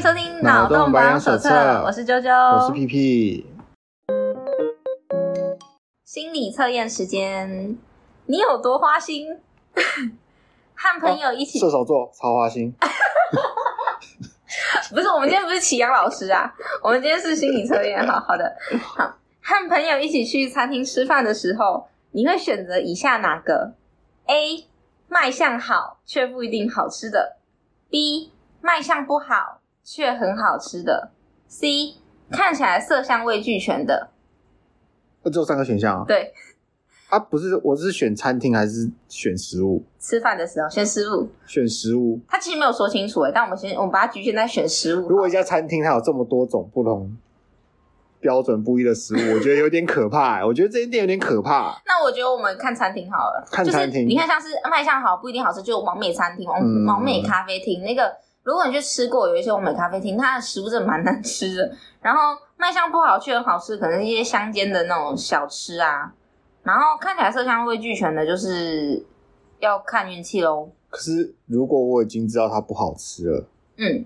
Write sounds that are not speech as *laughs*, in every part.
迎收听脑洞保养手册，我是啾啾，我是屁屁。心理测验时间，你有多花心？*laughs* 和朋友一起，射手座超花心。*laughs* 不是，我们今天不是启阳老师啊，我们今天是心理测验。好好的，好，和朋友一起去餐厅吃饭的时候，你会选择以下哪个？A. 卖相好却不一定好吃的；B. 卖相不好。却很好吃的，C 看起来色香味俱全的，只有三个选项啊？对，啊，不是，我是选餐厅还是选食物？吃饭的时候选食物，选食物。他其实没有说清楚诶，但我们先，我们把它局限在选食物。如果一家餐厅它有这么多种不同标准不一的食物，我觉得有点可怕。我觉得这间店有点可怕。*laughs* 那我觉得我们看餐厅好了，看餐厅，就是、你看像是卖相好不一定好吃，就王美餐厅、王、嗯、网美咖啡厅那个。如果你去吃过有一些欧美咖啡厅，它的食物真的蛮难吃的。然后卖相不好却很好吃，可能是一些乡间的那种小吃啊。然后看起来色香味俱全的，就是要看运气喽。可是如果我已经知道它不好吃了，嗯，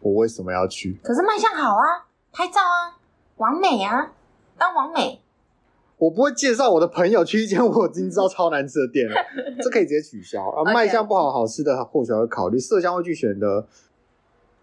我为什么要去？可是卖相好啊，拍照啊，完美啊，当完美。我不会介绍我的朋友去一间我已经知道超难吃的店了，*laughs* 这可以直接取消啊。卖相不好好吃的，或许会考虑色香味俱全的。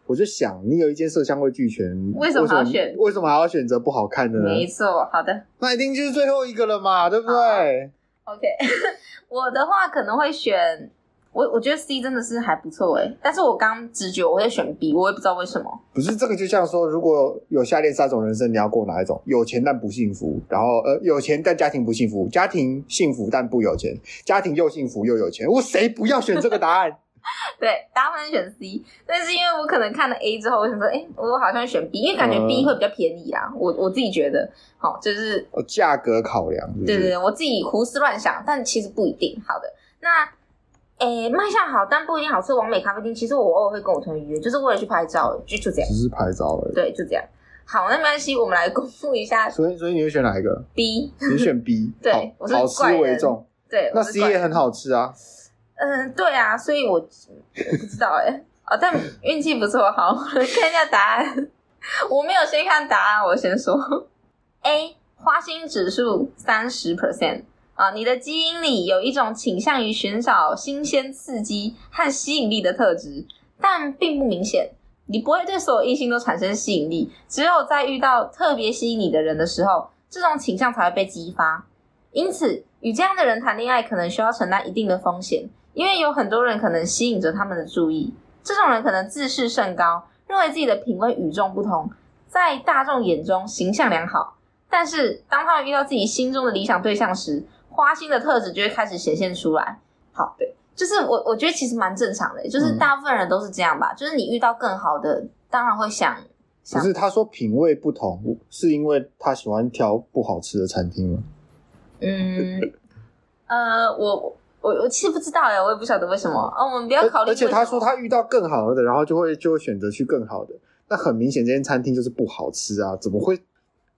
我就想，你有一间色香味俱全，为什么还要选？为什么还要选择不好看的呢？没错，好的，那一定就是最后一个了嘛，对不对？OK，*laughs* 我的话可能会选。我我觉得 C 真的是还不错诶，但是我刚直觉我会选 B，我也不知道为什么。不是这个，就像说，如果有下列三种人生，你要过哪一种？有钱但不幸福，然后呃，有钱但家庭不幸福，家庭幸福但不有钱，家庭又幸福又有钱，我谁不要选这个答案？*laughs* 对，大部分选 C，但是因为我可能看了 A 之后，我想说，哎，我好像选 B，因为感觉 B 会比较便宜啊。嗯、我我自己觉得，好，就是价格考量是不是？对对对，我自己胡思乱想，但其实不一定。好的，那。诶，卖相好，但不一定好吃。完美咖啡厅，其实我偶尔会跟我同学约，就是为了去拍照，就就这样。只是拍照而已。对，就这样。好，那没关系，我们来公布一下。所以，所以你会选哪一个？B。你选 B。*laughs* 对，好我是好吃为重。对，那 C 也很好吃啊。嗯，对啊，所以我，我不知道诶哦，但运气不错。好，我来看一下答案。我没有先看答案，我先说。A 花心指数三十 percent。啊，你的基因里有一种倾向于寻找新鲜刺激和吸引力的特质，但并不明显。你不会对所有异性都产生吸引力，只有在遇到特别吸引你的人的时候，这种倾向才会被激发。因此，与这样的人谈恋爱可能需要承担一定的风险，因为有很多人可能吸引着他们的注意。这种人可能自视甚高，认为自己的品味与众不同，在大众眼中形象良好。但是，当他们遇到自己心中的理想对象时，花心的特质就会开始显现出来。好，对，就是我，我觉得其实蛮正常的，就是大部分人都是这样吧。嗯、就是你遇到更好的，当然会想。想不是他说品味不同，是因为他喜欢挑不好吃的餐厅吗？嗯，呃，我我我其实不知道哎，我也不晓得为什么。哦，我们不要考虑。而且他说他遇到更好的，然后就会就会选择去更好的。那很明显，这间餐厅就是不好吃啊！怎么会？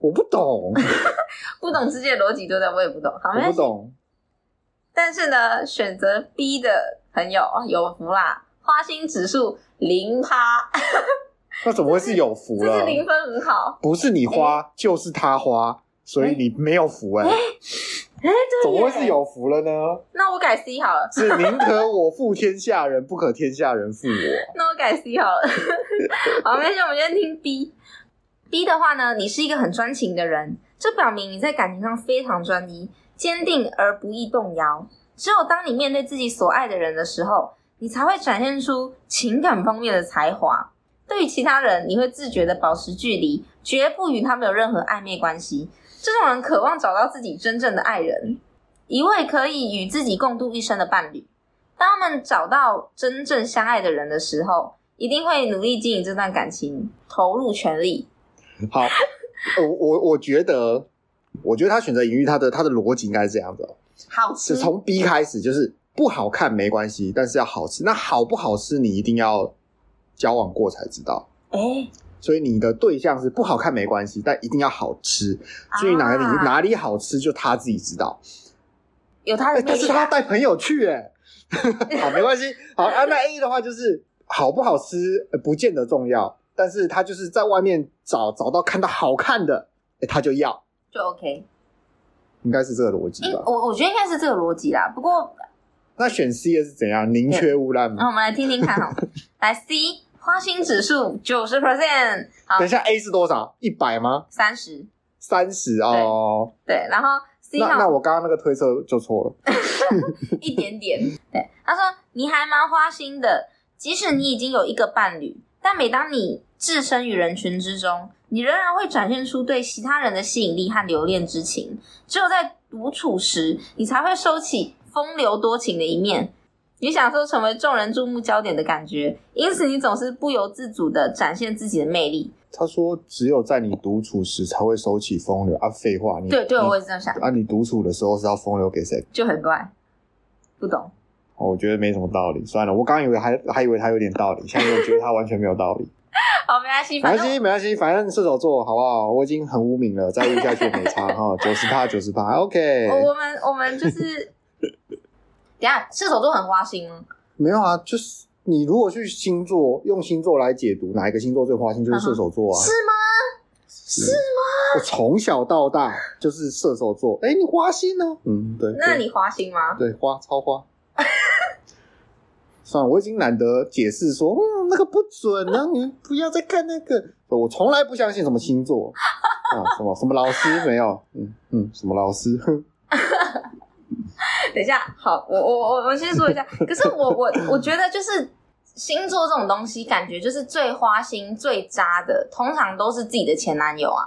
我不懂。*laughs* 不懂世界逻辑，对不对？我也不懂。好，我不懂。但是呢，选择 B 的朋友有福啦，花心指数零趴。那怎么会是有福了？这是零分很好。不是你花，欸、就是他花，所以你没有福哎、欸。哎、怎么会是有福了呢？那我改 C 好了。是宁可我负天下人，不可天下人负我。*laughs* 那我改 C 好了。*laughs* 好，没事，我们先听 B。B 的话呢，你是一个很专情的人。这表明你在感情上非常专一、坚定而不易动摇。只有当你面对自己所爱的人的时候，你才会展现出情感方面的才华。对于其他人，你会自觉地保持距离，绝不与他们有任何暧昧关系。这种人渴望找到自己真正的爱人，一位可以与自己共度一生的伴侣。当他们找到真正相爱的人的时候，一定会努力经营这段感情，投入全力。好。我我我觉得，我觉得他选择隐喻他的他的逻辑应该是这样子哦，好吃。从 B 开始就是不好看没关系，但是要好吃。那好不好吃，你一定要交往过才知道。哎、欸，所以你的对象是不好看没关系，但一定要好吃。至于哪里、啊、哪里好吃，就他自己知道。有他的、但是他要带朋友去，哎，*laughs* 好没关系。好，啊，那 A 的话就是好不好吃，不见得重要。但是他就是在外面找找到看到好看的，哎，他就要，就 OK，应该是这个逻辑吧？我我觉得应该是这个逻辑啦。不过，那选 C 的是怎样？宁缺毋滥吗？那我们来听听看哈。*laughs* 来 C 花心指数九十 percent，好，等一下 A 是多少？一百吗？三十，三十哦。对，然后 C 那那我刚刚那个推测就错了，*laughs* 一点点。对，他说你还蛮花心的，即使你已经有一个伴侣。但每当你置身于人群之中，你仍然会展现出对其他人的吸引力和留恋之情。只有在独处时，你才会收起风流多情的一面，你享受成为众人注目焦点的感觉。因此，你总是不由自主的展现自己的魅力。他说：“只有在你独处时才会收起风流啊！”废话，你对对，我也是这样想。啊，你独处的时候是要风流给谁？就很怪，不懂。我觉得没什么道理，算了。我刚以为还还以为他有点道理，现在我觉得他完全没有道理。*laughs* 好，没关系，没关系，没关系，反正射手座好不好？我已经很污名了，再污下去没差哈，九十趴，九十趴，OK。*laughs* 我们我们就是，等下射手座很花心吗？没有啊，就是你如果去星座用星座来解读，哪一个星座最花心，就是射手座啊？是吗？是吗？我从小到大就是射手座。哎，你花心呢？嗯，对。那你花心吗？对，花超花。*laughs* 算了，我已经懒得解释说，嗯，那个不准啊，你不要再看那个。*laughs* 我从来不相信什么星座啊，什么什么老师没有，嗯嗯，什么老师？*laughs* 等一下，好，我我我我先说一下。可是我我我觉得就是星座这种东西，感觉就是最花心、最渣的，通常都是自己的前男友啊，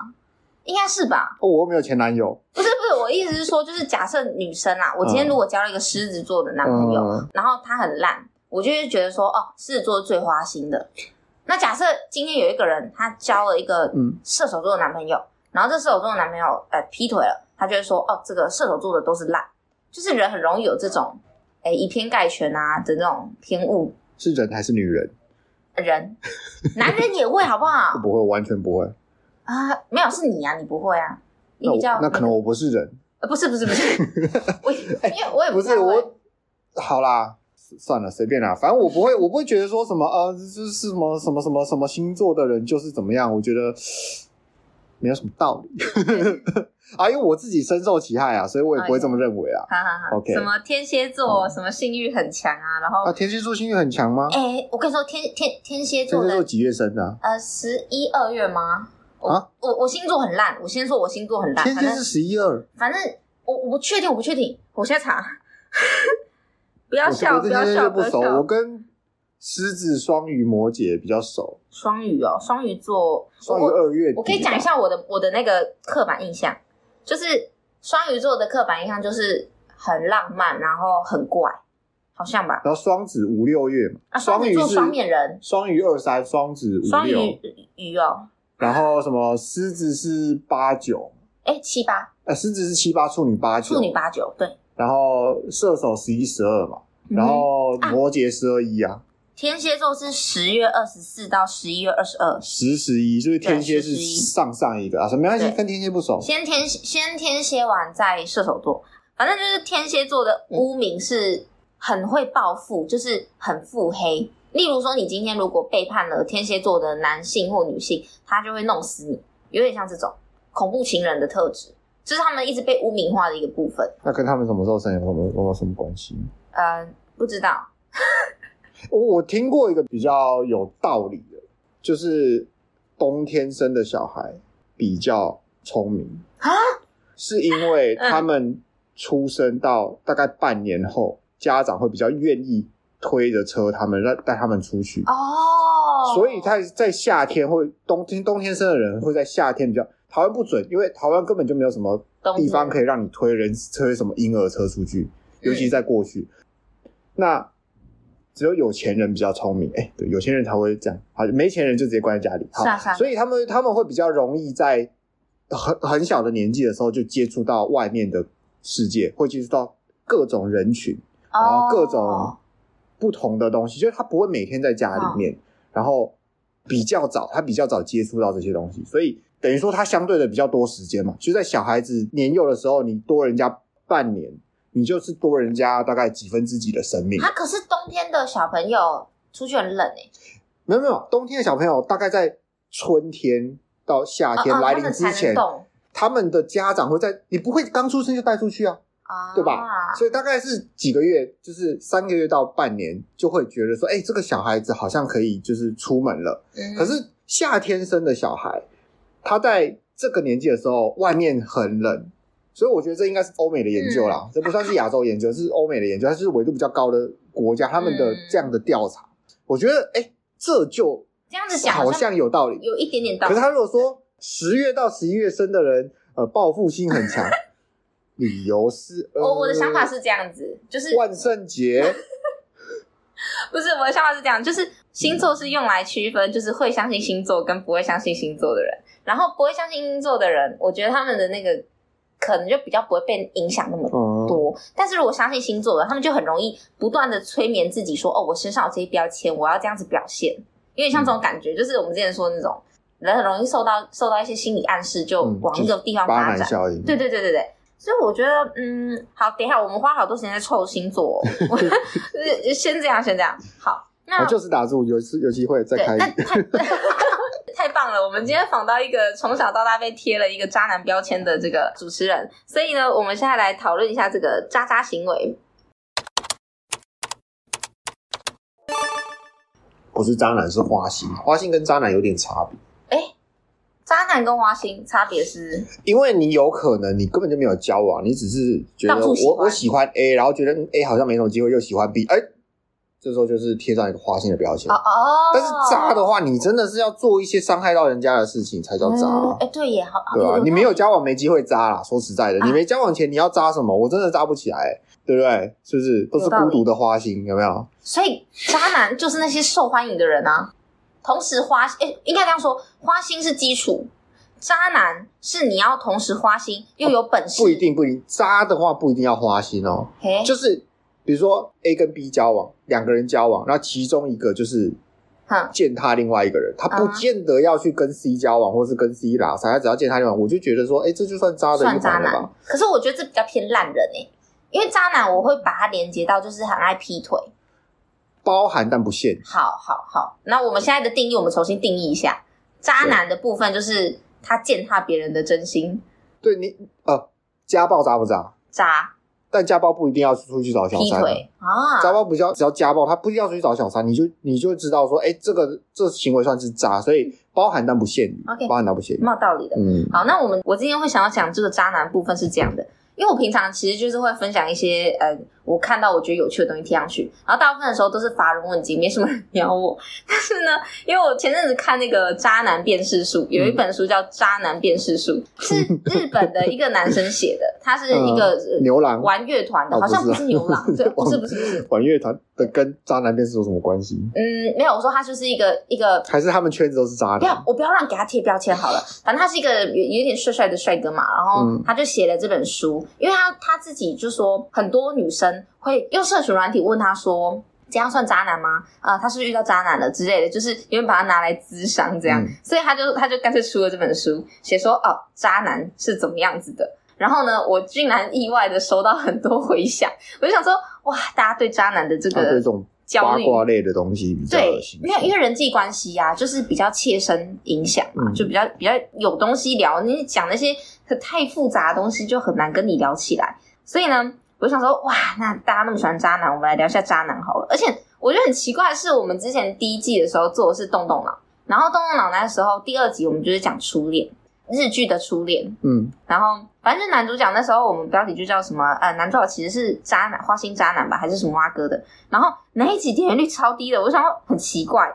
应该是吧？哦，我又没有前男友。不是不是，我意思是说，就是假设女生啦，我今天如果交了一个狮子座的男朋友，嗯、然后他很烂。我就会觉得说，哦，狮子座是最花心的。那假设今天有一个人，他交了一个射手座的男朋友，嗯、然后这射手座的男朋友呃劈腿了，他就会说，哦，这个射手座的都是烂，就是人很容易有这种哎以偏概全啊的那种偏误。是人还是女人？人，男人也会好不好？*laughs* 不会，完全不会啊，没有是你啊，你不会啊，你比较那，那可能我不是人，呃，不是不是不是，*laughs* 我因为我也不，是我，好啦。算了，随便啦，反正我不会，我不会觉得说什么呃，就是什么什么什么什么星座的人就是怎么样，我觉得没有什么道理 *laughs* 啊，因为我自己深受其害啊，所以我也不会这么认为啊。好好好，OK。什么天蝎座什么性欲很强啊，然后啊，天蝎座性欲很强吗？哎，我跟你说，天天天蝎座，天蝎座几月生的？呃，十一二月吗？啊，我我星座很烂，我先说我星座很烂。天蝎是十一二，反正我我不确定，我不确定，我现在查。*laughs* 不要笑，不要笑，不熟。我跟狮子、双鱼、摩羯比较熟。双鱼哦，双鱼座，双鱼二月。我可以讲一下我的我的那个刻板印象，就是双鱼座的刻板印象就是很浪漫，然后很怪，好像吧。然后双子五六月嘛，啊，双鱼座双面人，双鱼二三，双子五六。双鱼鱼哦。然后什么？狮子是八九，哎，七八。呃，狮子是七八，处女八九，处女八九，对。然后射手十一十二嘛，嗯、然后摩羯十二一啊。天蝎座是十月二十四到十一月二十二，十十一，就是天蝎是上上一个啊，什么没关系，跟天蝎不熟。先天先天蝎完再射手座，反正就是天蝎座的污名是很会报复，就是很腹黑。例如说，你今天如果背叛了天蝎座的男性或女性，他就会弄死你，有点像这种恐怖情人的特质。这是他们一直被污名化的一个部分。那跟他们什么时候生有什么有没有什么关系？呃，不知道。我 *laughs* 我听过一个比较有道理的，就是冬天生的小孩比较聪明啊，是因为他们出生到大概半年后，嗯、家长会比较愿意推着车他们，让带他们出去哦。所以在在夏天或冬天冬天生的人会在夏天比较。台湾不准，因为台湾根本就没有什么地方可以让你推人推什么婴儿车出去，尤其在过去。嗯、那只有有钱人比较聪明，哎、欸，对，有钱人才会这样，好，没钱人就直接关在家里。好，所以他们他们会比较容易在很很小的年纪的时候就接触到外面的世界，会接触到各种人群，然后各种不同的东西，哦、就是他不会每天在家里面，哦、然后比较早，他比较早接触到这些东西，所以。等于说他相对的比较多时间嘛，就在小孩子年幼的时候，你多人家半年，你就是多人家大概几分之几的生命。他可是冬天的小朋友出去很冷诶、欸。没有没有，冬天的小朋友大概在春天到夏天来临之前，他们的家长会在，你不会刚出生就带出去啊，对吧？所以大概是几个月，就是三个月到半年，就会觉得说，哎，这个小孩子好像可以就是出门了。可是夏天生的小孩，他在这个年纪的时候，外面很冷。所以我觉得这应该是欧美的研究啦，嗯、*laughs* 这不算是亚洲研究，是欧美的研究，它是纬度比较高的国家他们的这样的调查。嗯、我觉得，哎，这就这样子想好像有道理，有一点点道理。可是他如果说十月到十一月生的人，呃，报复心很强，理由是，我、呃、我的想法是这样子，就是万圣节，*laughs* 不是我的想法是这样，就是星座是用来区分，就是会相信星座跟不会相信星座的人，然后不会相信星座的人，我觉得他们的那个。可能就比较不会被影响那么多，嗯、但是如果相信星座的，他们就很容易不断的催眠自己说：“哦，我身上有这些标签，我要这样子表现。”因为像这种感觉，嗯、就是我们之前说的那种人很容易受到受到一些心理暗示，就往一个地方发展。嗯、对对对对对，所以我觉得，嗯，好，等一下我们花好多时间在凑星座，我 *laughs* 先这样，先这样，好，那就是打住，有次有机会再开。*laughs* 太棒了！我们今天访到一个从小到大被贴了一个渣男标签的这个主持人，所以呢，我们现在来讨论一下这个渣渣行为。不是渣男，是花心。花心跟渣男有点差别。渣男跟花心差别是？因为你有可能你根本就没有交往，你只是觉得我喜我喜欢 A，然后觉得 A 好像没什么机会，又喜欢 B，哎、欸。这时候就是贴上一个花心的标签哦哦，但是渣的话，你真的是要做一些伤害到人家的事情才叫渣。哎，对也好，对吧？你没有交往没机会渣啦。说实在的，你没交往前你要渣什么？我真的渣不起来，对不对？是不是都是孤独的花心？有没有？所以渣男就是那些受欢迎的人啊。同时花哎，应该这样说，花心是基础，渣男是你要同时花心又有本事。不一定，不一定。渣的话不一定要花心哦，就是。比如说 A 跟 B 交往，两个人交往，那其中一个就是践踏另外一个人，他不见得要去跟 C 交往，或是跟 C 拉塞，他只要践踏另外，我就觉得说，哎，这就算渣的一渣了吧。可是我觉得这比较偏烂人哎，因为渣男我会把它连接到就是很爱劈腿，包含但不限。好好好，那我们现在的定义，我们重新定义一下，渣男的部分就是他践踏别人的真心。对你呃，家暴渣不渣？渣。但家暴不一定要出去找小三啊！家暴不叫只要家暴，他不一定要出去找小三，你就你就知道说，哎，这个这行为算是渣，所以包含但不限于，OK，包含但不限于，蛮有道理的。嗯，好，那我们我今天会想要讲这个渣男部分是这样的，因为我平常其实就是会分享一些呃。我看到我觉得有趣的东西贴上去，然后大部分的时候都是乏人问津，没什么人鸟我。*laughs* 但是呢，因为我前阵子看那个《渣男辨识术》，有一本书叫《渣男辨识术》，是日本的一个男生写的，*laughs* 他是一个牛郎玩乐团的，好像不是牛郎，*laughs* 对，不是不是不是玩乐团的跟渣男辨识有什么关系？嗯，没有，我说他就是一个一个，还是他们圈子都是渣男？不要，我不要让给他贴标签好了，反正他是一个有有点帅帅的帅哥嘛，然后他就写了这本书，因为他他自己就说很多女生。会用社群软体问他说：“这样算渣男吗？啊、呃，他是，遇到渣男了之类的，就是因为把他拿来咨商这样，嗯、所以他就他就干脆出了这本书，写说哦，渣男是怎么样子的。然后呢，我竟然意外的收到很多回响，*laughs* 我就想说，哇，大家对渣男的这个这种八卦类的东西比较对，没有因为人际关系呀、啊，就是比较切身影响嘛，嗯、就比较比较有东西聊。你讲那些可太复杂的东西，就很难跟你聊起来。所以呢。我想说，哇，那大家那么喜欢渣男，我们来聊一下渣男好了。而且我觉得很奇怪的是，我们之前第一季的时候做的是动动脑，然后动动脑那时候第二集我们就是讲初恋，日剧的初恋，嗯，然后反正男主角那时候我们标题就叫什么，呃，男主角其实是渣男，花心渣男吧，还是什么蛙哥的？然后那一集点击率超低的，我想说很奇怪，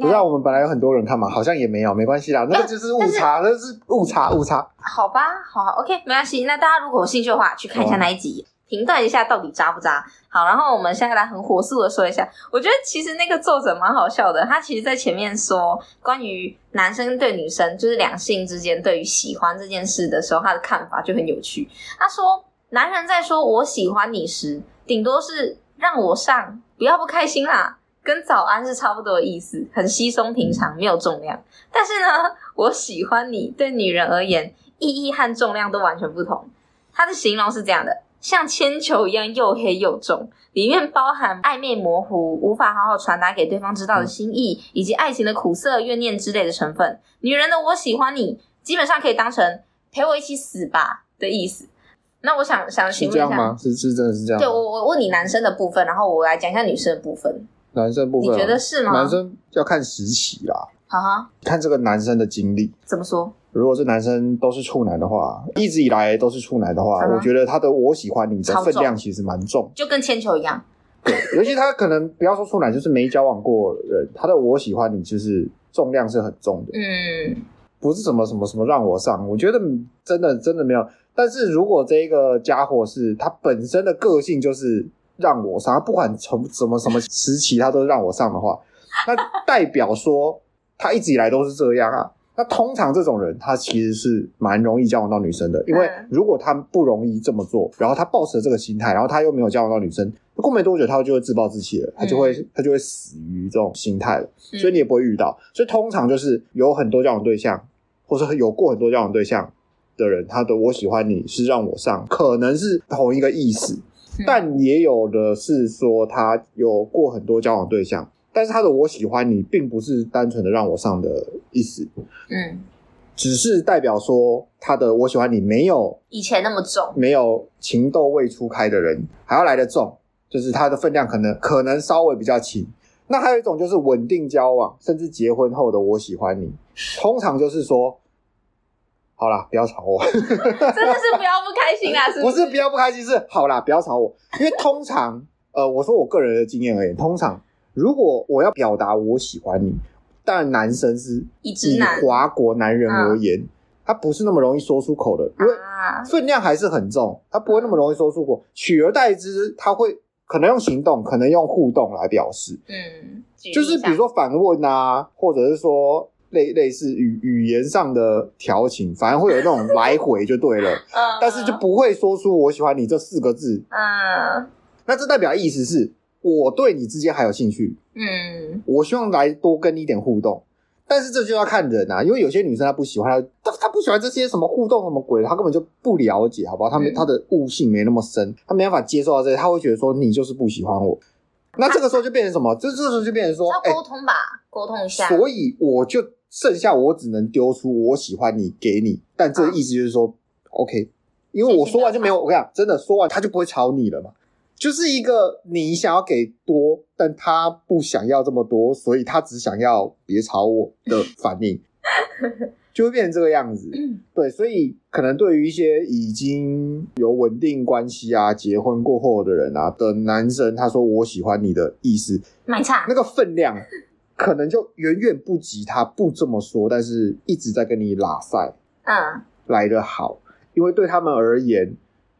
不知道我们本来有很多人看嘛，好像也没有，没关系啦，*laughs* 那个就是误差，那是误差，误差。好吧，好，好，OK，没关系。那大家如果有兴趣的话，去看一下那一集。评断一下到底渣不渣？好，然后我们现在来很火速的说一下，我觉得其实那个作者蛮好笑的，他其实在前面说关于男生对女生，就是两性之间对于喜欢这件事的时候，他的看法就很有趣。他说，男人在说我喜欢你时，顶多是让我上，不要不开心啦，跟早安是差不多的意思，很稀松平常，没有重量。但是呢，我喜欢你对女人而言，意义和重量都完全不同。他的形容是这样的。像铅球一样又黑又重，里面包含暧昧模糊、无法好好传达给对方知道的心意，嗯、以及爱情的苦涩、怨念之类的成分。女人的我喜欢你，基本上可以当成陪我一起死吧的意思。那我想想请问一下，是？是是真的是这样？对，我我问你男生的部分，然后我来讲一下女生的部分。男生部分，你觉得是吗？男生要看时期啦，哈哈，看这个男生的经历。怎么说？如果是男生都是处男的话，一直以来都是处男的话，我觉得他的我喜欢你的分量其实蛮重，就跟铅球一样。对，尤其他可能不要说处男，就是没交往过人，他的我喜欢你就是重量是很重的。嗯，不是什么什么什么让我上，我觉得真的真的没有。但是如果这个家伙是他本身的个性就是让我上，他不管从什么什么时期他都让我上的话，那代表说他一直以来都是这样啊。那通常这种人，他其实是蛮容易交往到女生的，因为如果他不容易这么做，然后他抱持这个心态，然后他又没有交往到女生，过没多久他就会自暴自弃了，他就会、嗯、他就会死于这种心态了，所以你也不会遇到。所以通常就是有很多交往对象，或者有过很多交往对象的人，他的我喜欢你是让我上，可能是同一个意思，但也有的是说他有过很多交往对象。但是他的我喜欢你，并不是单纯的让我上的意思，嗯，只是代表说他的我喜欢你没有以前那么重，没有情窦未初开的人还要来得重，就是他的分量可能可能稍微比较轻。那还有一种就是稳定交往，甚至结婚后的我喜欢你，通常就是说，好啦，不要吵我，*laughs* 真的是不要不开心啦，是不是？不是不要不开心，是好啦，不要吵我，因为通常，呃，我说我个人的经验而言，通常。如果我要表达我喜欢你，但男生是以华国男人而言，嗯、他不是那么容易说出口的，因为分量还是很重，他不会那么容易说出口。取而代之，他会可能用行动，可能用互动来表示。嗯，就是比如说反问啊，或者是说类类似语语言上的调情，反而会有那种来回就对了。*laughs* 嗯，但是就不会说出我喜欢你这四个字。嗯，那这代表意思是。我对你之间还有兴趣，嗯，我希望来多跟你一点互动，但是这就要看人啊，因为有些女生她不喜欢，她她不喜欢这些什么互动什么鬼，她根本就不了解，好不好？她没她的悟性没那么深，她没办法接受到这些，她会觉得说你就是不喜欢我，那这个时候就变成什么？这这时候就变成说要沟通吧，沟通一下。所以我就剩下我只能丢出我喜欢你给你，但这个意思就是说，OK，因为我说完就没有，我跟你讲，真的说完他就不会吵你了嘛。就是一个你想要给多，但他不想要这么多，所以他只想要别吵我的反应，*laughs* 就会变成这个样子。对，所以可能对于一些已经有稳定关系啊、结婚过后的人啊的男生，他说我喜欢你的意思，买差那个分量可能就远远不及他不这么说，但是一直在跟你拉塞，嗯，来的好，因为对他们而言，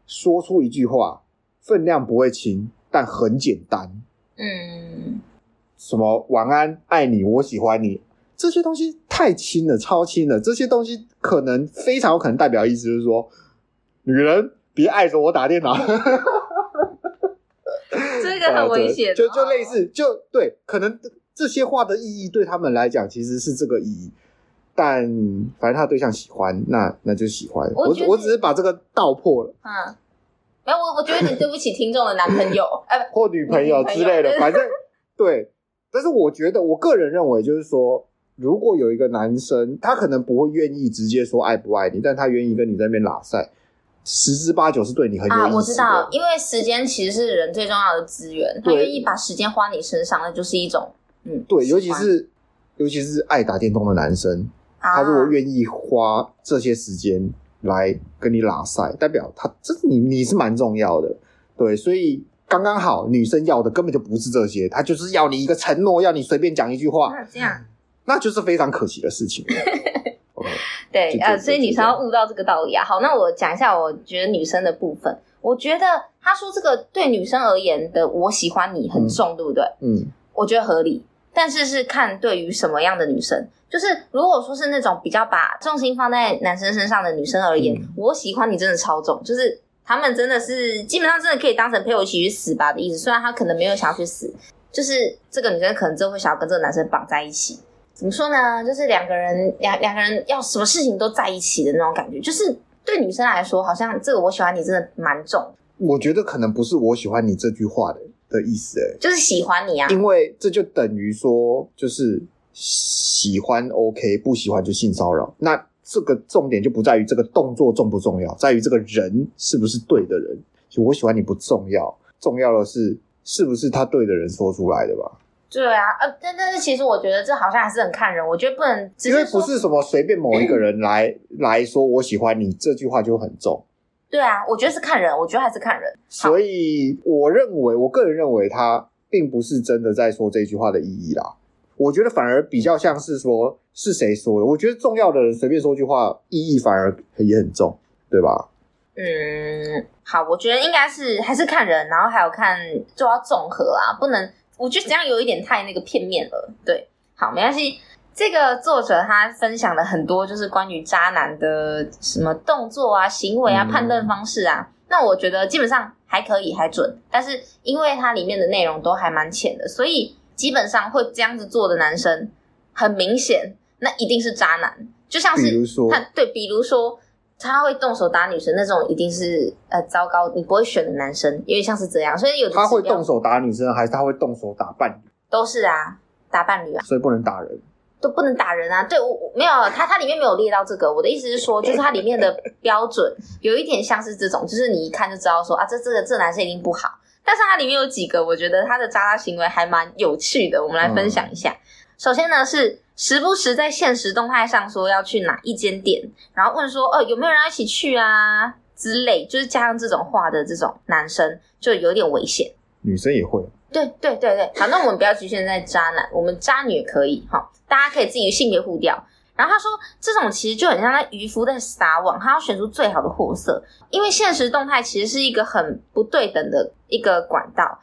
说出一句话。分量不会轻，但很简单。嗯，什么晚安、爱你、我喜欢你，这些东西太轻了，超轻了。这些东西可能非常有可能代表意思就是说，女人别碍着我打电脑。*laughs* 这个很危险，就就类似，就对，可能这些话的意义对他们来讲其实是这个意义，但反正他对象喜欢，那那就喜欢。我我，我只是把这个道破了。嗯。没有，我我觉得你对不起听众的男朋友，*laughs* 哎，或女朋友之类的，反正对。但是我觉得，我个人认为，就是说，如果有一个男生，他可能不会愿意直接说爱不爱你，但他愿意跟你在那边拉赛，十之八九是对你很有意思。啊，我知道，因为时间其实是人最重要的资源，他愿意把时间花你身上，那就是一种嗯，对，尤其是尤其是爱打电动的男生，啊，他如果愿意花这些时间。来跟你拉赛，代表他这你你是蛮重要的，对，所以刚刚好，女生要的根本就不是这些，她就是要你一个承诺，要你随便讲一句话，那这样，那就是非常可惜的事情。okay, *laughs* 对啊，所以女生要悟到这个道理啊。好，那我讲一下，我觉得女生的部分，我觉得他说这个对女生而言的“我喜欢你”很重，嗯、对不对？嗯，我觉得合理。但是是看对于什么样的女生，就是如果说是那种比较把重心放在男生身上的女生而言，嗯、我喜欢你真的超重，就是他们真的是基本上真的可以当成陪我一起去死吧的意思。虽然他可能没有想要去死，就是这个女生可能就会想要跟这个男生绑在一起。怎么说呢？就是两个人两两个人要什么事情都在一起的那种感觉。就是对女生来说，好像这个我喜欢你真的蛮重。我觉得可能不是我喜欢你这句话的的意思，哎，就是喜欢你啊，因为这就等于说，就是喜欢 OK，不喜欢就性骚扰。那这个重点就不在于这个动作重不重要，在于这个人是不是对的人。就我喜欢你不重要，重要的是是不是他对的人说出来的吧？对啊，呃，但但是其实我觉得这好像还是很看人，我觉得不能因为不是什么随便某一个人来、嗯、*clears throat* 来说我喜欢你这句话就很重。对啊，我觉得是看人，我觉得还是看人。所以我认为，我个人认为，他并不是真的在说这句话的意义啦。我觉得反而比较像是说，是谁说的？我觉得重要的人随便说句话，意义反而也很重，对吧？嗯，好，我觉得应该是还是看人，然后还有看就要综合啊，不能，我觉得这样有一点太那个片面了。对，好，没关系。这个作者他分享了很多，就是关于渣男的什么动作啊、行为啊、判断方式啊。那我觉得基本上还可以，还准。但是因为它里面的内容都还蛮浅的，所以基本上会这样子做的男生，很明显那一定是渣男。就像是他对，比如说他会动手打女生那种，一定是呃糟糕，你不会选的男生，因为像是这样。所以有的他会动手打女生，还是他会动手打伴侣？都是啊，打伴侣啊，所以不能打人。都不能打人啊！对，我我没有，它它里面没有列到这个。我的意思是说，就是它里面的标准有一点像是这种，就是你一看就知道说啊，这这个这男生一定不好。但是它里面有几个，我觉得他的渣渣行为还蛮有趣的，我们来分享一下。嗯、首先呢，是时不时在现实动态上说要去哪一间店，然后问说哦有没有人要一起去啊之类，就是加上这种话的这种男生就有点危险。女生也会。对对对对，好，那我们不要局限在渣男，我们渣女也可以哈。大家可以自己性别互调。然后他说，这种其实就很像在渔夫在撒网，他要选出最好的货色。因为现实动态其实是一个很不对等的一个管道，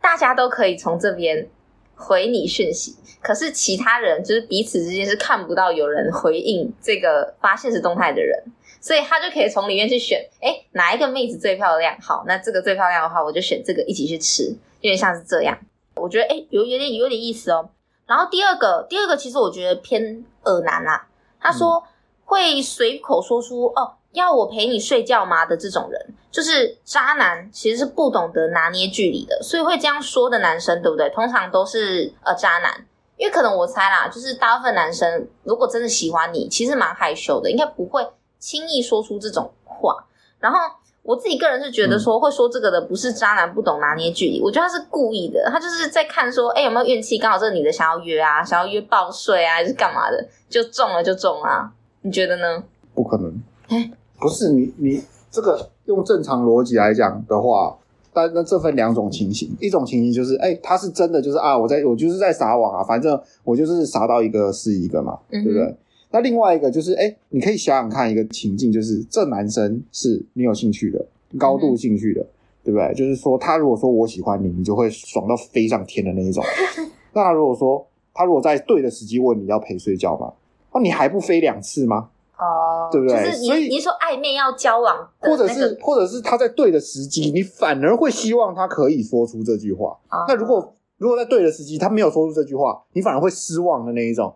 大家都可以从这边回你讯息，可是其他人就是彼此之间是看不到有人回应这个发现实动态的人，所以他就可以从里面去选，诶，哪一个妹子最漂亮？好，那这个最漂亮的话，我就选这个一起去吃，有点像是这样。我觉得诶，有有点有点意思哦。然后第二个，第二个其实我觉得偏恶男啦。他说会随口说出“哦，要我陪你睡觉吗”的这种人，就是渣男，其实是不懂得拿捏距离的。所以会这样说的男生，对不对？通常都是呃渣男，因为可能我猜啦，就是大部分男生如果真的喜欢你，其实蛮害羞的，应该不会轻易说出这种话。然后。我自己个人是觉得说，会说这个的不是渣男不懂拿捏距离，我觉得他是故意的，他就是在看说，哎，有没有运气，刚好这个女的想要约啊，想要约报税啊，还是干嘛的，就中了就中啊，你觉得呢？不可能，哎，不是你你这个用正常逻辑来讲的话，但那这分两种情形，一种情形就是，哎，他是真的就是啊，我在我就是在撒网啊，反正我就是撒到一个是一个嘛，嗯、对不对？那另外一个就是，哎，你可以想想看一个情境，就是这男生是你有兴趣的，高度兴趣的，嗯、对不对？就是说，他如果说我喜欢你，你就会爽到飞上天的那一种。*laughs* 那他如果说他如果在对的时机问你要陪睡觉吗？哦你还不飞两次吗？哦，对不对？就是你所以你说暧昧要交往，或者是或者是他在对的时机，你反而会希望他可以说出这句话。哦、那如果如果在对的时机他没有说出这句话，你反而会失望的那一种。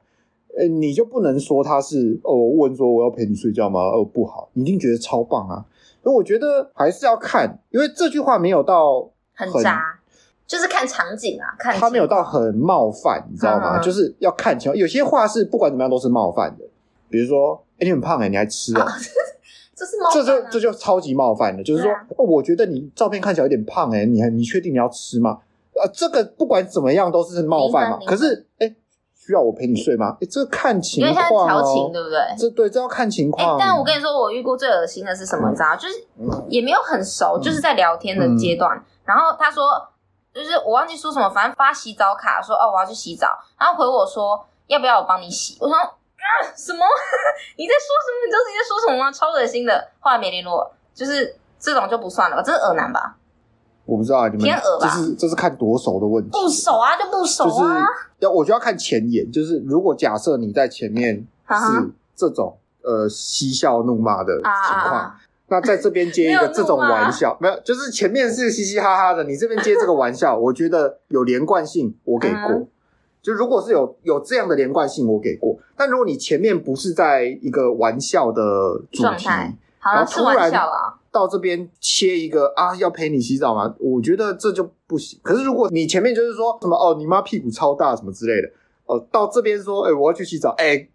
呃，你就不能说他是哦？问说我要陪你睡觉吗？哦，不好，你一定觉得超棒啊！所以我觉得还是要看，因为这句话没有到很，很渣，就是看场景啊，看他没有到很冒犯，你知道吗？嗯、就是要看情况。有些话是不管怎么样都是冒犯的，比如说，哎，你很胖哎，你还吃哦？啊、*laughs* 这是冒犯、啊，这就这就超级冒犯的，就是说，啊、哦，我觉得你照片看起来有点胖哎，你还你确定你要吃吗？啊，这个不管怎么样都是冒犯嘛。可是，哎。需要我陪你睡吗？哎，这看情况哦。因为现在调情，对不对？这对，这要看情况。诶，但我跟你说，我遇过最恶心的是什么？你知道？就是也没有很熟，就是在聊天的阶段。然后他说，就是我忘记说什么，反正发洗澡卡，说哦我要去洗澡，然后回我说要不要我帮你洗？我说啊什么？*laughs* 你在说什么？你知道你在说什么吗？超恶心的。后来没联络，就是这种就不算了吧？这是恶男吧？我不知道啊，你们？这是这是看多熟的问题。不熟啊，就不熟啊。要我就要看前言，就是如果假设你在前面是这种呃嬉笑怒骂的情况，啊、那在这边接一个这种玩笑，没有，就是前面是嘻嘻哈哈的，你这边接这个玩笑，*laughs* 我觉得有连贯性，我给过。啊、就如果是有有这样的连贯性，我给过。但如果你前面不是在一个玩笑的主题，好然后突然。到这边切一个啊，要陪你洗澡吗？我觉得这就不行。可是如果你前面就是说什么哦，你妈屁股超大什么之类的，哦，到这边说，哎，我要去洗澡，哎，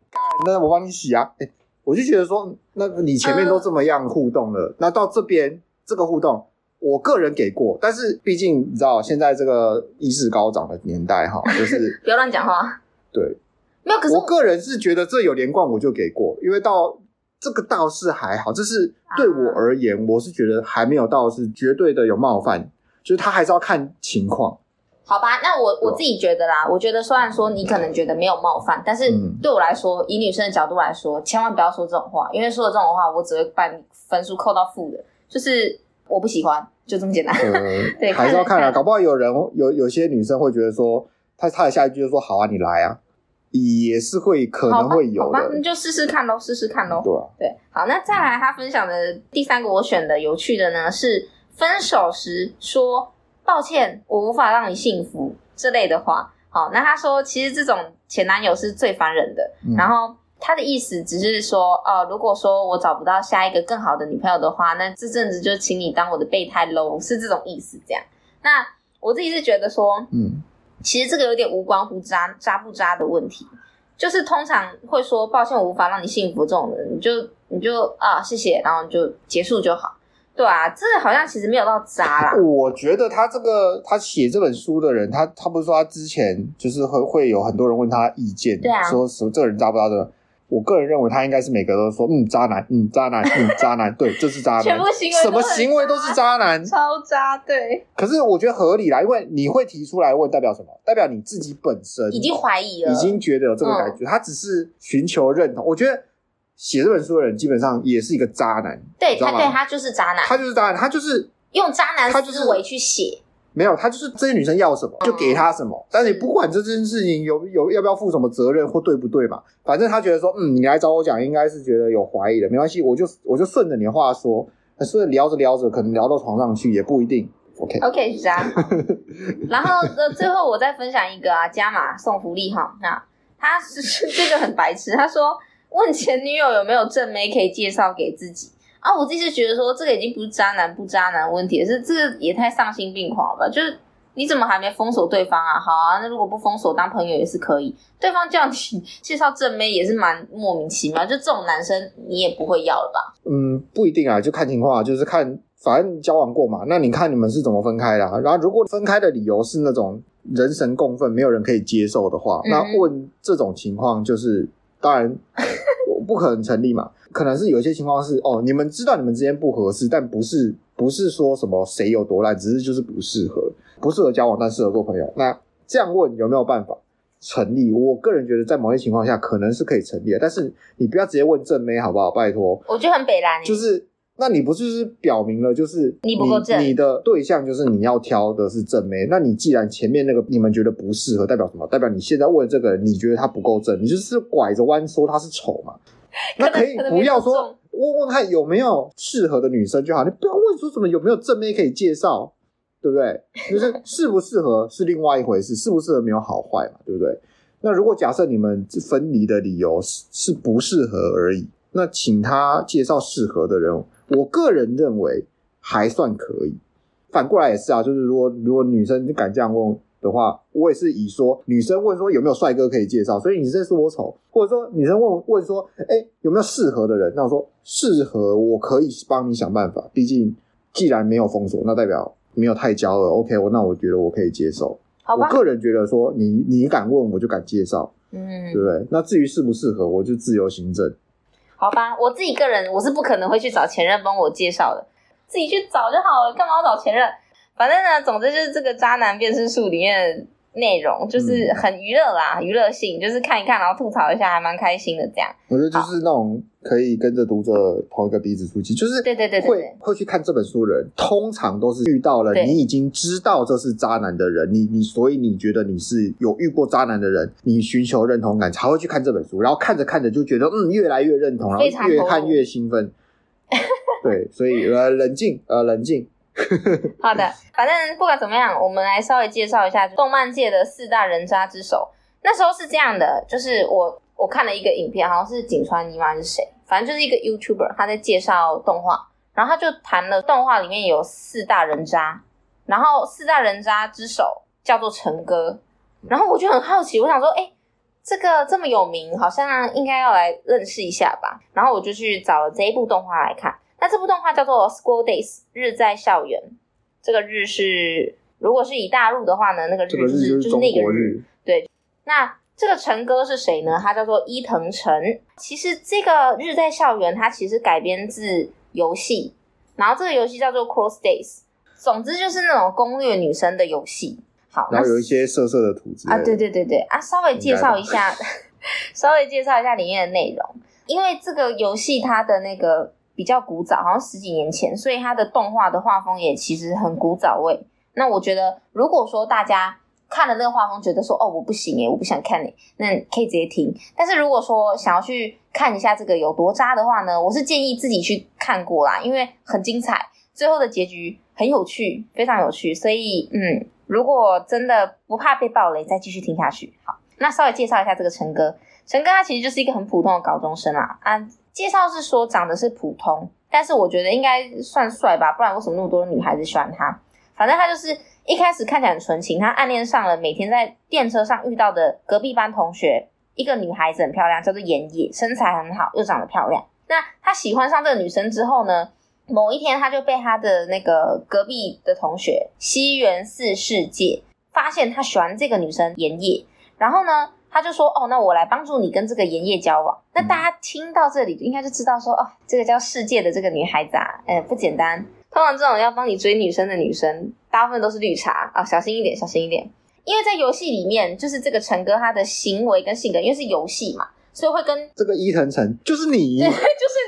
那我帮你洗啊，哎，我就觉得说，那你前面都这么样互动了，嗯、那到这边这个互动，我个人给过，但是毕竟你知道现在这个意识高涨的年代哈，*laughs* 就是不要乱讲话。对，没有，可是我，我个人是觉得这有连贯我就给过，因为到。这个倒是还好，这是对我而言，啊、我是觉得还没有到是绝对的有冒犯，就是他还是要看情况。好吧，那我我自己觉得啦，我觉得虽然说你可能觉得没有冒犯，但是对我来说，嗯、以女生的角度来说，千万不要说这种话，因为说了这种话，我只会把你分数扣到负的，就是我不喜欢，就这么简单。呃、*laughs* 对，还是要看啊，看搞不好有人有有些女生会觉得说，他他的下一句就说好啊，你来啊。也是会可能会有的，好吧，那就试试看喽，试试看喽。对啊，对，好，那再来他分享的第三个我选的有趣的呢，是分手时说抱歉，我无法让你幸福这类的话。好，那他说其实这种前男友是最烦人的，嗯、然后他的意思只是说，哦、呃，如果说我找不到下一个更好的女朋友的话，那这阵子就请你当我的备胎喽，是这种意思这样。那我自己是觉得说，嗯。其实这个有点无关乎渣渣不渣的问题，就是通常会说抱歉，我无法让你幸福这种人，你就你就啊谢谢，然后就结束就好，对啊，这好像其实没有到渣啦。我觉得他这个他写这本书的人，他他不是说他之前就是会会有很多人问他意见，对啊，说什么这个人渣不渣的。我个人认为他应该是每个都说嗯渣男嗯渣男嗯渣男对，这是渣男，全部行为什么行为都是渣男，超渣对。可是我觉得合理啦，因为你会提出来问，代表什么？代表你自己本身已经怀疑了，已经觉得有这个感觉。嗯、他只是寻求认同。我觉得写这本书的人基本上也是一个渣男，对他对他就是渣男，他就是渣男，他就是用渣男思维去写。没有，他就是这些女生要什么就给他什么，但是你不管这件事情有有要不要负什么责任或对不对嘛，反正他觉得说，嗯，你来找我讲，应该是觉得有怀疑的，没关系，我就我就顺着你的话说，顺着聊着聊着，可能聊到床上去也不一定。OK OK 是这样。*laughs* 然后呃，最后我再分享一个啊，加码送福利哈，那他是这个很白痴，他说问前女友有没有正妹可以介绍给自己。啊，我自己是觉得说这个已经不是渣男不渣男问题，是这个也太丧心病狂了吧？就是你怎么还没封锁对方啊？好啊，那如果不封锁当朋友也是可以。对方叫你 *laughs* 介绍正妹也是蛮莫名其妙，就这种男生你也不会要了吧？嗯，不一定啊，就看情况，就是看反正交往过嘛。那你看你们是怎么分开的啊？然后如果分开的理由是那种人神共愤，没有人可以接受的话，那问这种情况就是当然 *laughs* 不可能成立嘛。可能是有一些情况是哦，你们知道你们之间不合适，但不是不是说什么谁有多烂，只是就是不适合，不适合交往，但适合做朋友。那这样问有没有办法成立？我个人觉得在某些情况下可能是可以成立的，但是你不要直接问正妹好不好？拜托，我觉得很北蓝。就是那你不就是表明了就是你不够正，你的对象就是你要挑的是正妹。那你既然前面那个你们觉得不适合，代表什么？代表你现在问这个人，你觉得他不够正，你就是拐着弯说他是丑嘛？*laughs* 那可以不要说问问看有没有适合的女生就好，你不要问说什么有没有正妹可以介绍，对不对？就是适不适合是另外一回事，适不适合没有好坏嘛，对不对？那如果假设你们分离的理由是是不适合而已，那请他介绍适合的人，我个人认为还算可以。反过来也是啊，就是如果如果女生敢这样问。的话，我也是以说女生问说有没有帅哥可以介绍，所以你是在说我丑，或者说女生问问说，哎、欸，有没有适合的人？那我说适合，我可以帮你想办法。毕竟既然没有封锁，那代表没有太骄傲。OK，我那我觉得我可以接受。好吧，我个人觉得说你你敢问，我就敢介绍，嗯，对不对？那至于适不适合，我就自由行政。好吧，我自己个人我是不可能会去找前任帮我介绍的，自己去找就好了，干嘛要找前任？反正呢，总之就是这个渣男辨识术里面的内容，就是很娱乐啦，娱乐、嗯、性，就是看一看，然后吐槽一下，还蛮开心的。这样，我觉得就是那种可以跟着读者同一个鼻子出气，就是对对对，会会去看这本书的人，通常都是遇到了你已经知道这是渣男的人，你你所以你觉得你是有遇过渣男的人，你寻求认同感才会去看这本书，然后看着看着就觉得嗯越来越认同，然后越看越兴奋。*laughs* 对，所以呃冷静呃冷静。*laughs* 好的，反正不管怎么样，我们来稍微介绍一下动漫界的四大人渣之首。那时候是这样的，就是我我看了一个影片，好像是井川妮吗？是谁？反正就是一个 YouTuber，他在介绍动画，然后他就谈了动画里面有四大人渣，然后四大人渣之首叫做成哥，然后我就很好奇，我想说，哎，这个这么有名，好像应该要来认识一下吧。然后我就去找了这一部动画来看。那这部动画叫做《School Days》，日在校园。这个日是，如果是以大陆的话呢，那个日就是、这个、日就是，那个日。对，那这个成哥是谁呢？他叫做伊藤诚。其实这个《日在校园》它其实改编自游戏，然后这个游戏叫做《Cross Days》。总之就是那种攻略女生的游戏。好，然后有一些色色的图纸啊，对对对对啊，稍微介绍一下，*laughs* 稍微介绍一下里面的内容。因为这个游戏它的那个。比较古早，好像十几年前，所以它的动画的画风也其实很古早味。那我觉得，如果说大家看了那个画风，觉得说哦，我不行诶，我不想看诶，那可以直接听。但是如果说想要去看一下这个有多渣的话呢，我是建议自己去看过啦，因为很精彩，最后的结局很有趣，非常有趣。所以嗯，如果真的不怕被暴雷，再继续听下去。好，那稍微介绍一下这个陈哥。陈哥他其实就是一个很普通的高中生啦，啊。介绍是说长得是普通，但是我觉得应该算帅吧，不然为什么那么多女孩子喜欢他？反正他就是一开始看起来很纯情，他暗恋上了每天在电车上遇到的隔壁班同学，一个女孩子很漂亮，叫做岩野，身材很好，又长得漂亮。那他喜欢上这个女生之后呢，某一天他就被他的那个隔壁的同学西园寺世界发现他喜欢这个女生岩野，然后呢，他就说：“哦，那我来帮助你跟这个盐业交往。”那大家听到这里应该就知道说：“哦，这个叫世界的这个女孩子啊，呃，不简单。通常这种要帮你追女生的女生，大部分都是绿茶啊，小心一点，小心一点。因为在游戏里面，就是这个陈哥他的行为跟性格，因为是游戏嘛，所以会跟这个伊藤诚就是你，对，*laughs* 就是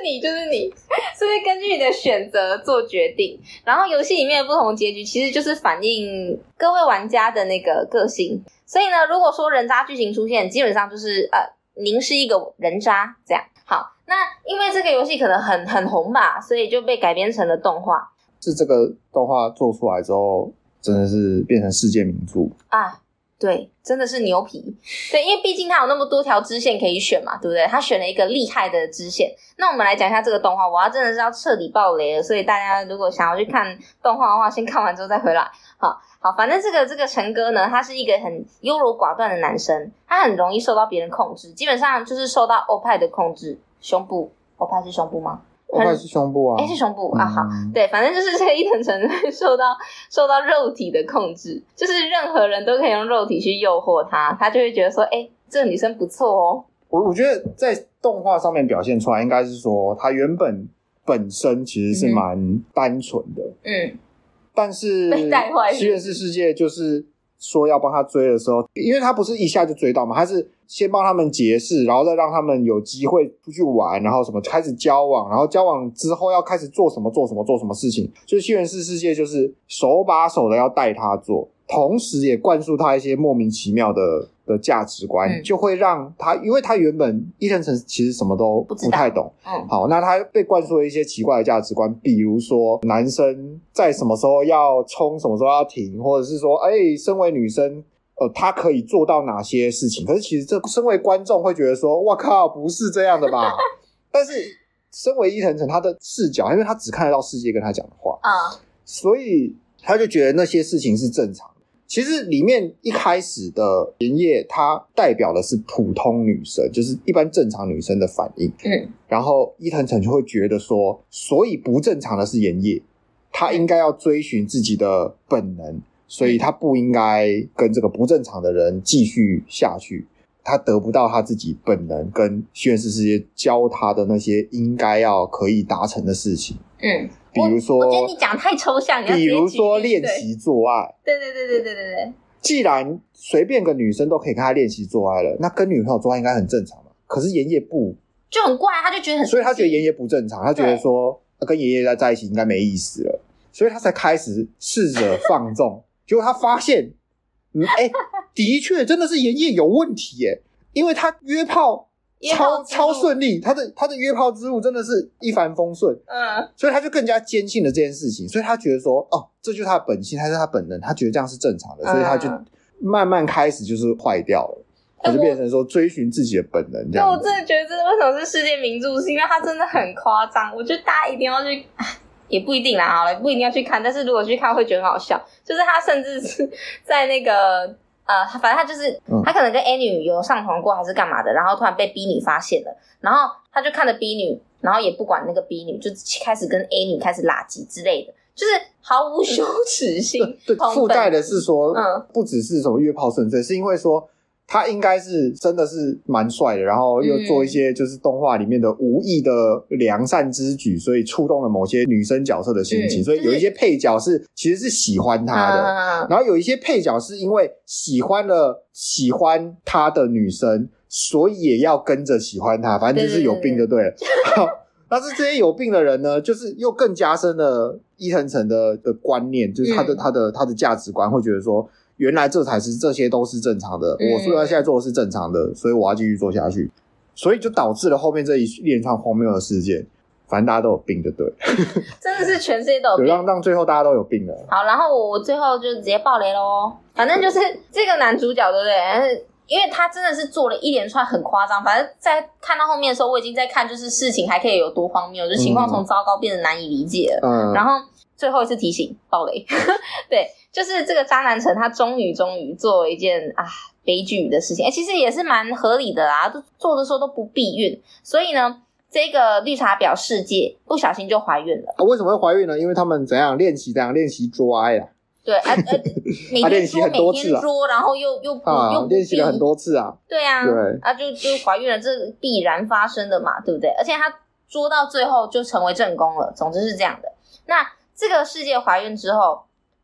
你，就是你，所以根据你的选择做决定。然后游戏里面的不同结局，其实就是反映各位玩家的那个个性。”所以呢，如果说人渣剧情出现，基本上就是呃，您是一个人渣这样。好，那因为这个游戏可能很很红吧，所以就被改编成了动画。是这个动画做出来之后，真的是变成世界名著啊。对，真的是牛皮。对，因为毕竟他有那么多条支线可以选嘛，对不对？他选了一个厉害的支线。那我们来讲一下这个动画，我要真的是要彻底爆雷了，所以大家如果想要去看动画的话，先看完之后再回来。好好，反正这个这个成哥呢，他是一个很优柔寡断的男生，他很容易受到别人控制，基本上就是受到欧派的控制。胸部，欧派是胸部吗？应该是胸部啊，哎，是胸部啊，好，对，反正就是这个伊藤诚会受到受到肉体的控制，就是任何人都可以用肉体去诱惑他，他就会觉得说，哎，这个女生不错哦。我我觉得在动画上面表现出来，应该是说他原本本身其实是蛮单纯的，嗯，但是被带坏，西园寺世界就是。说要帮他追的时候，因为他不是一下就追到嘛，他是先帮他们结识，然后再让他们有机会出去玩，然后什么开始交往，然后交往之后要开始做什么做什么做什么事情，就是西园寺世界就是手把手的要带他做，同时也灌输他一些莫名其妙的。的价值观、嗯、就会让他，因为他原本伊藤诚其实什么都不太懂，嗯，好，那他被灌输了一些奇怪的价值观，比如说男生在什么时候要冲，什么时候要停，或者是说，哎、欸，身为女生，呃，他可以做到哪些事情？可是其实这身为观众会觉得说，哇靠，不是这样的吧？*laughs* 但是身为伊藤诚，他的视角，因为他只看得到世界跟他讲的话啊、嗯，所以他就觉得那些事情是正常。其实里面一开始的盐叶，它代表的是普通女生，就是一般正常女生的反应。嗯，然后伊藤诚就会觉得说，所以不正常的是盐叶，他应该要追寻自己的本能，所以他不应该跟这个不正常的人继续下去。他得不到他自己本能跟西园寺世界教他的那些应该要可以达成的事情。嗯。比如说，我觉得你讲太抽象。比如说练习做爱，对对对对对对对。既然随便个女生都可以跟他练习做爱了，那跟女朋友做爱应该很正常嘛？可是爷爷不就很怪，他就觉得很，所以他觉得爷爷不正常，他觉得说跟爷爷在在一起应该没意思了，所以他才开始试着放纵。结果他发现，嗯，哎、欸，的确真的是爷爷有问题耶，因为他约炮。超超顺利，他的他的约炮之路真的是一帆风顺，嗯，所以他就更加坚信了这件事情，所以他觉得说，哦，这就是他的本性，他是他本能，他觉得这样是正常的，所以他就慢慢开始就是坏掉了，他就变成说追寻自己的本能这样。对，我真的觉得这为什么是世界名著，是因为它真的很夸张，我觉得大家一定要去也不一定啦，好了，不一定要去看。但是如果去看，会觉得很好笑。就是他甚至是在那个呃，反正他就是他可能跟 A 女有上床过，还是干嘛的，然后突然被 B 女发现了，然后他就看着 B 女，然后也不管那个 B 女，就开始跟 A 女开始拉鸡之类的，就是毫无羞耻心。*laughs* 对，附带的是说，嗯，不只是什么约炮纯粹，是因为说。他应该是真的是蛮帅的，然后又做一些就是动画里面的无意的良善之举，所以触动了某些女生角色的心情。嗯、所以有一些配角是其实是喜欢他的，嗯、然后有一些配角是因为喜欢了喜欢他的女生，所以也要跟着喜欢他。反正就是有病就对了。对对对但是这些有病的人呢，就是又更加深了伊藤诚的的观念，就是他的、嗯、他的他的价值观，会觉得说。原来这才是，这些都是正常的。嗯、我虽然现在做的是正常的，所以我要继续做下去，所以就导致了后面这一连串荒谬的事件。反正大家都有病，就对，*laughs* 真的是全世界都有病，让让最后大家都有病了。好，然后我我最后就直接爆雷喽。反正就是这个男主角，对不对？因为他真的是做了一连串很夸张。反正在看到后面的时候，我已经在看，就是事情还可以有多荒谬，就情况从糟糕变得难以理解了。嗯，然后最后一次提醒，爆雷，*laughs* 对。就是这个渣男城，他终于终于做了一件啊悲剧的事情，哎、欸，其实也是蛮合理的啦，都做的时候都不避孕，所以呢，这个绿茶婊世界不小心就怀孕了。啊，为什么会怀孕呢？因为他们怎样练习，怎样练习捉爱啊？对，啊，呃，每 *laughs* 天捉，每天捉，然后又又啊，又练习了很多次啊。对啊，对啊，就就怀孕了，这必然发生的嘛，对不对？而且他捉到最后就成为正宫了。总之是这样的。那这个世界怀孕之后。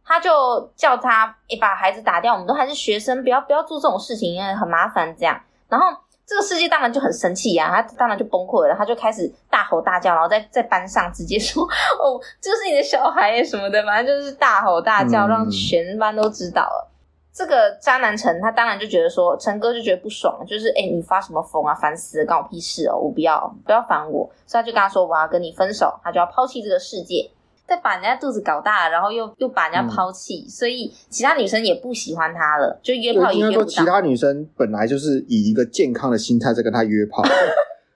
他就叫他，欸，把孩子打掉。我们都还是学生，不要不要做这种事情，因为很麻烦。这样，然后这个世界当然就很生气呀，他当然就崩溃了，他就开始大吼大叫，然后在在班上直接说：“哦，这是你的小孩什么的。”反正就是大吼大叫，让全班都知道了。嗯、这个渣男陈，他当然就觉得说，陈哥就觉得不爽，就是哎、欸，你发什么疯啊，烦死了，关我屁事哦，我不要，不要烦我。所以他就跟他说，我要跟你分手，他就要抛弃这个世界。再把人家肚子搞大了，然后又又把人家抛弃，嗯、所以其他女生也不喜欢他了，就约炮也约不到。应该说，其他女生本来就是以一个健康的心态在跟他约炮，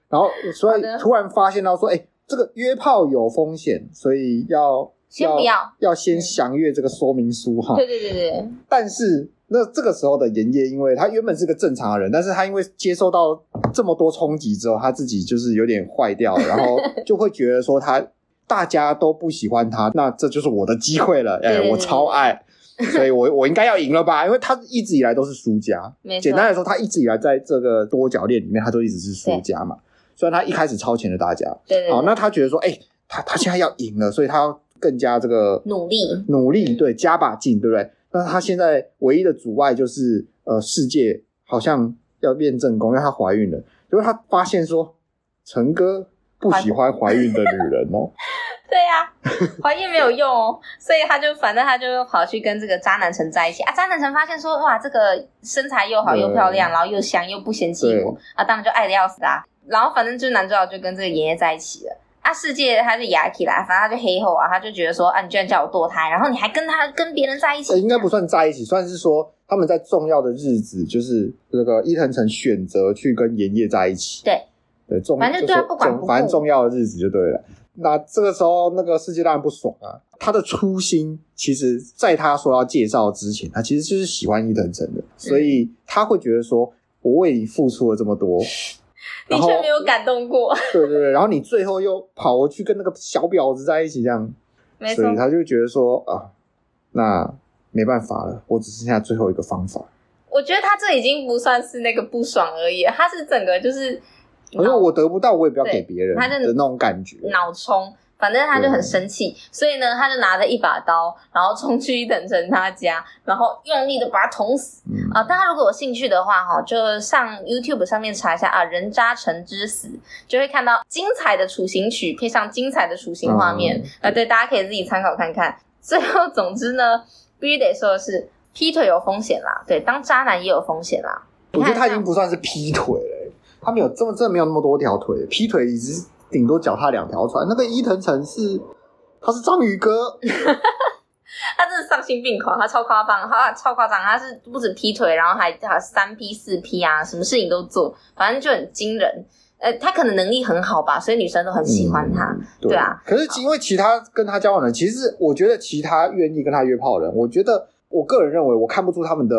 然后所以突然发现到说，哎这个约炮有风险，所以要先不要，要先详阅这个说明书哈。对对对对。但是那这个时候的妍叶，因为他原本是个正常的人，但是他因为接受到这么多冲击之后，他自己就是有点坏掉了，然后就会觉得说他。大家都不喜欢他，那这就是我的机会了。哎、欸，我超爱，所以我 *laughs* 我应该要赢了吧？因为他一直以来都是输家。简单来说，他一直以来在这个多角恋里面，他都一直是输家嘛。虽然他一开始超前了大家，对。好，那他觉得说，哎、欸，他他现在要赢了，所以他要更加这个努力，努力，对，加把劲，对不对？那他现在唯一的阻碍就是，呃，世界好像要变正宫，因为她怀孕了。结果他发现说，陈哥。不喜欢怀孕的女人哦。*laughs* 对呀、啊，怀孕没有用哦，所以他就反正他就跑去跟这个渣男城在一起啊。渣男城发现说，哇，这个身材又好又漂亮，然后又香又不嫌弃我啊，当然就爱的要死啊。然后反正就是男主角就跟这个爷爷在一起了啊。世界他就牙起来，反正他就黑后啊，他就觉得说啊，你居然叫我堕胎，然后你还跟他跟别人在一起，应该不算在一起，算是说他们在重要的日子，就是那个伊藤诚选择去跟妍叶在一起。对。对，重反正就对他不管不顾，反正重要的日子就对了。那这个时候，那个世界当然不爽啊。他的初心，其实在他说要介绍之前，他其实就是喜欢伊藤真的，嗯、所以他会觉得说，我为你付出了这么多，*laughs* 你却没有感动过。对对对，然后你最后又跑过去跟那个小婊子在一起，这样，*laughs* 所以他就觉得说啊，那没办法了，我只剩下最后一个方法。我觉得他这已经不算是那个不爽而已，他是整个就是。可是我得不到，我也不要给别人，他的那种感觉。脑冲，反正他就很生气，所以呢，他就拿着一把刀，然后冲去伊藤诚他家，然后用力的把他捅死。嗯、啊，大家如果有兴趣的话，哈，就上 YouTube 上面查一下啊，“人渣诚之死”，就会看到精彩的处刑曲，配上精彩的处刑画面。嗯、啊，对，大家可以自己参考看看。最后，总之呢，必须得说的是，劈腿有风险啦，对，当渣男也有风险啦。我觉得他已经不算是劈腿了。他没有这么，真的没有那么多条腿，劈腿只是顶多脚踏两条船。那个伊藤诚是，他是章鱼哥，*laughs* 他真的丧心病狂，他超夸张，他超夸张，他是不止劈腿，然后还还三劈四劈啊，什么事情都做，反正就很惊人。呃，他可能能力很好吧，所以女生都很喜欢他。嗯、对，对啊，可是因为其他跟他交往的人，其实我觉得其他愿意跟他约炮的人，我觉得我个人认为，我看不出他们的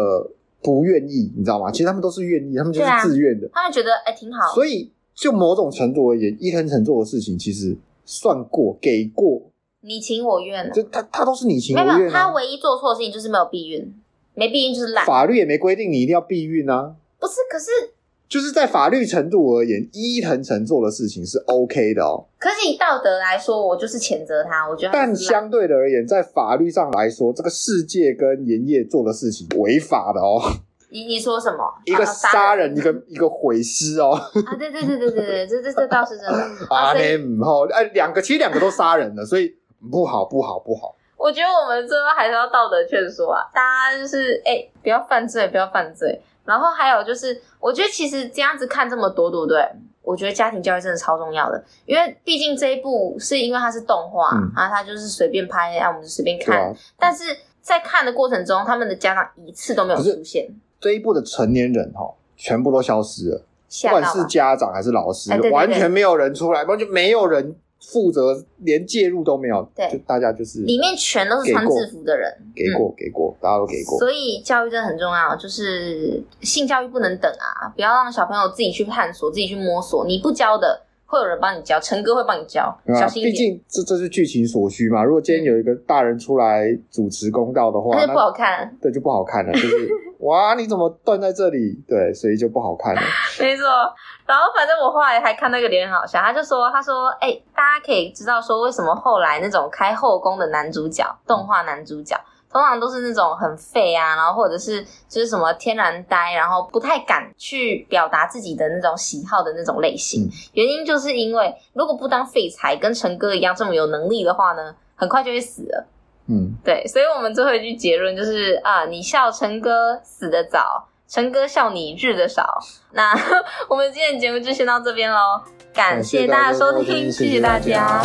不愿意，你知道吗？其实他们都是愿意，他们就是自愿的。啊、他们觉得哎、欸、挺好。所以就某种程度而言，伊藤诚做的事情其实算过给过，你情我愿。就他他都是你情我愿、啊。没有，他唯一做错的事情就是没有避孕，没避孕就是懒。法律也没规定你一定要避孕啊。不是，可是。就是在法律程度而言，伊藤诚做的事情是 OK 的哦。可是以道德来说，我就是谴责他。我觉得，但相对的而言，在法律上来说，这个世界跟盐业做的事情违法的哦。你你说什么？一个杀人，一个一个毁尸哦。啊，对对对对对对，这这这倒是真的。*laughs* 啊，那不好，哎，两个其实两个都杀人了，所以不好不好不好。我觉得我们最后还是要道德劝说啊，大家就是哎，不要犯罪，不要犯罪。然后还有就是，我觉得其实这样子看这么多，对不对？我觉得家庭教育真的超重要的，因为毕竟这一部是因为它是动画，嗯、啊，它就是随便拍，啊，我们就随便看。啊、但是在看的过程中，他们的家长一次都没有出现。这一部的成年人哈，全部都消失了，不管是家长还是老师，哎、对对对，完全没有人出来，完全没有人。负责连介入都没有，对，就大家就是里面全都是穿制服的人，给过、嗯、给过，大家都给过。所以教育真的很重要，就是性教育不能等啊，不要让小朋友自己去探索、自己去摸索。你不教的，会有人帮你教，陈哥会帮你教，嗯啊、小心一点。毕竟这这是剧情所需嘛。如果今天有一个大人出来主持公道的话，那就不好看。对，就不好看了，就是 *laughs* 哇，你怎么断在这里？对，所以就不好看了。*laughs* 没错。然后反正我后来还看那个脸很好笑，他就说：“他说，哎、欸，大家可以知道说，为什么后来那种开后宫的男主角，动画男主角，通常都是那种很废啊，然后或者是就是什么天然呆，然后不太敢去表达自己的那种喜好的那种类型。嗯、原因就是因为如果不当废材，跟陈哥一样这么有能力的话呢，很快就会死了。嗯，对，所以我们最后一句结论就是啊，你笑陈哥死得早。”陈哥笑你日的少，那 *laughs* 我们今天的节目就先到这边喽，感谢大家收听，谢谢大家。